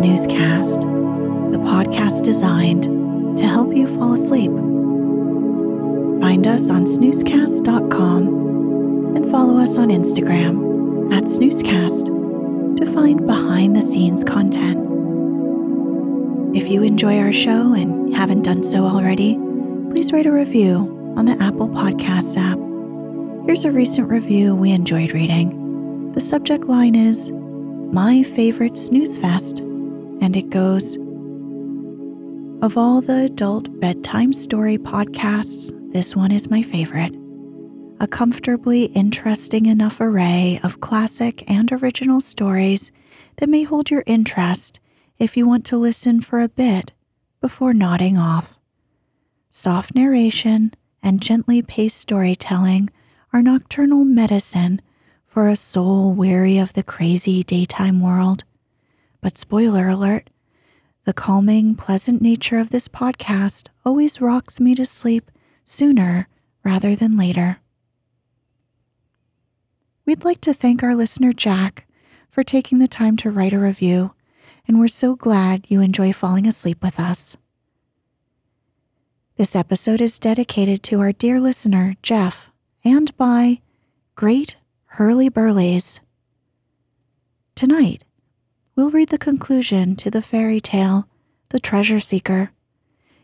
Snoozecast, the podcast designed to help you fall asleep. Find us on snoozecast.com and follow us on Instagram at snoozecast to find behind the scenes content. If you enjoy our show and haven't done so already, please write a review on the Apple Podcasts app. Here's a recent review we enjoyed reading. The subject line is my favorite snooze fest, and it goes Of all the adult bedtime story podcasts, this one is my favorite. A comfortably interesting enough array of classic and original stories that may hold your interest if you want to listen for a bit before nodding off. Soft narration and gently paced storytelling are nocturnal medicine for a soul weary of the crazy daytime world. But spoiler alert, the calming, pleasant nature of this podcast always rocks me to sleep sooner rather than later. We'd like to thank our listener Jack for taking the time to write a review, and we're so glad you enjoy falling asleep with us. This episode is dedicated to our dear listener, Jeff, and by Great Hurley Burleys. Tonight, we'll read the conclusion to the fairy tale, The Treasure Seeker.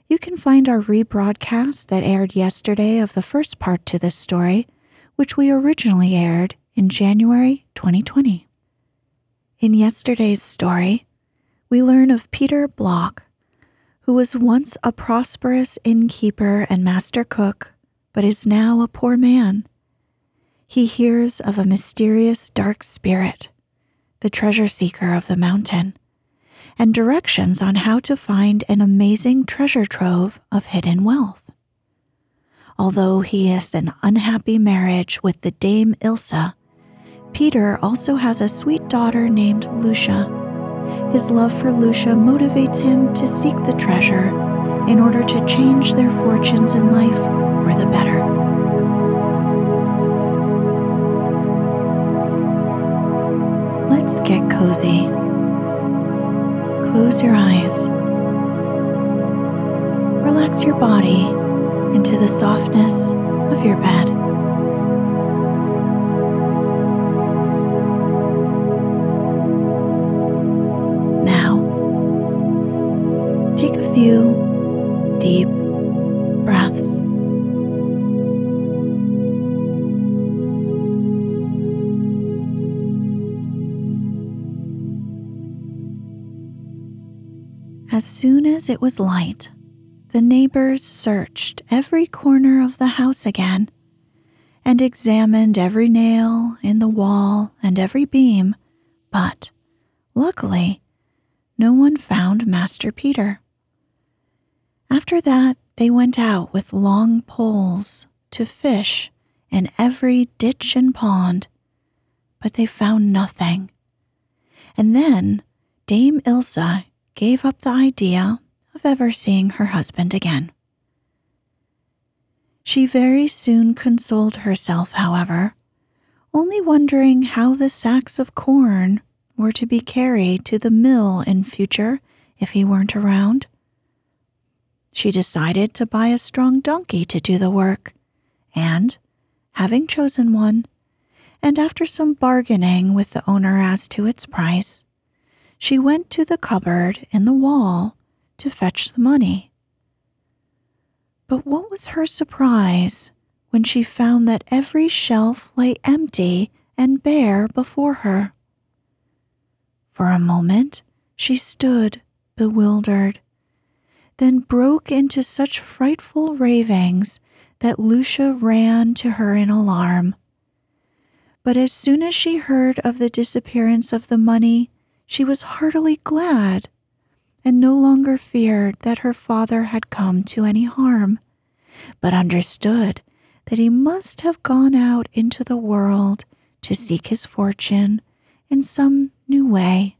You can find our rebroadcast that aired yesterday of the first part to this story, which we originally aired in January 2020. In yesterday's story, we learn of Peter Block, who was once a prosperous innkeeper and master cook, but is now a poor man he hears of a mysterious dark spirit, the treasure seeker of the mountain, and directions on how to find an amazing treasure trove of hidden wealth. Although he is an unhappy marriage with the Dame Ilsa, Peter also has a sweet daughter named Lucia. His love for Lucia motivates him to seek the treasure in order to change their fortunes in life cozy. Close your eyes. Relax your body into the softness of your bed. As it was light, the neighbors searched every corner of the house again and examined every nail in the wall and every beam, but luckily, no one found Master Peter. After that, they went out with long poles to fish in every ditch and pond, but they found nothing. And then Dame Ilse gave up the idea of ever seeing her husband again. She very soon consoled herself, however, only wondering how the sacks of corn were to be carried to the mill in future if he weren't around. She decided to buy a strong donkey to do the work, and, having chosen one, and after some bargaining with the owner as to its price, she went to the cupboard in the wall to fetch the money. But what was her surprise when she found that every shelf lay empty and bare before her? For a moment, she stood bewildered, then broke into such frightful ravings that Lucia ran to her in alarm. But as soon as she heard of the disappearance of the money, she was heartily glad and no longer feared that her father had come to any harm, but understood that he must have gone out into the world to seek his fortune in some new way.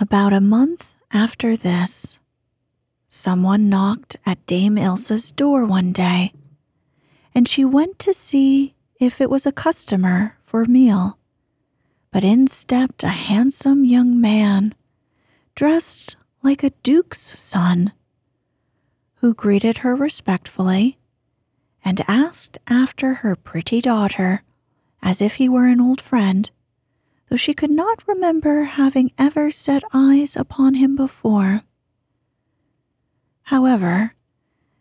About a month after this, someone knocked at Dame Ilse's door one day, and she went to see if it was a customer for meal. But in stepped a handsome young man, dressed like a duke's son, who greeted her respectfully and asked after her pretty daughter as if he were an old friend, though she could not remember having ever set eyes upon him before. However,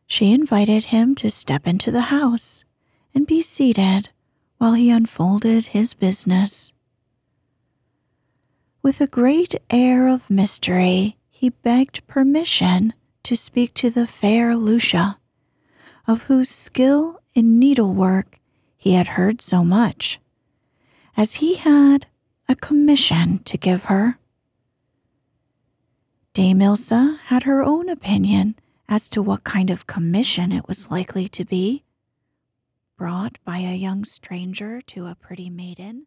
she invited him to step into the house and be seated while he unfolded his business. With a great air of mystery, he begged permission to speak to the fair Lucia, of whose skill in needlework he had heard so much, as he had a commission to give her. Dame Ilse had her own opinion as to what kind of commission it was likely to be, brought by a young stranger to a pretty maiden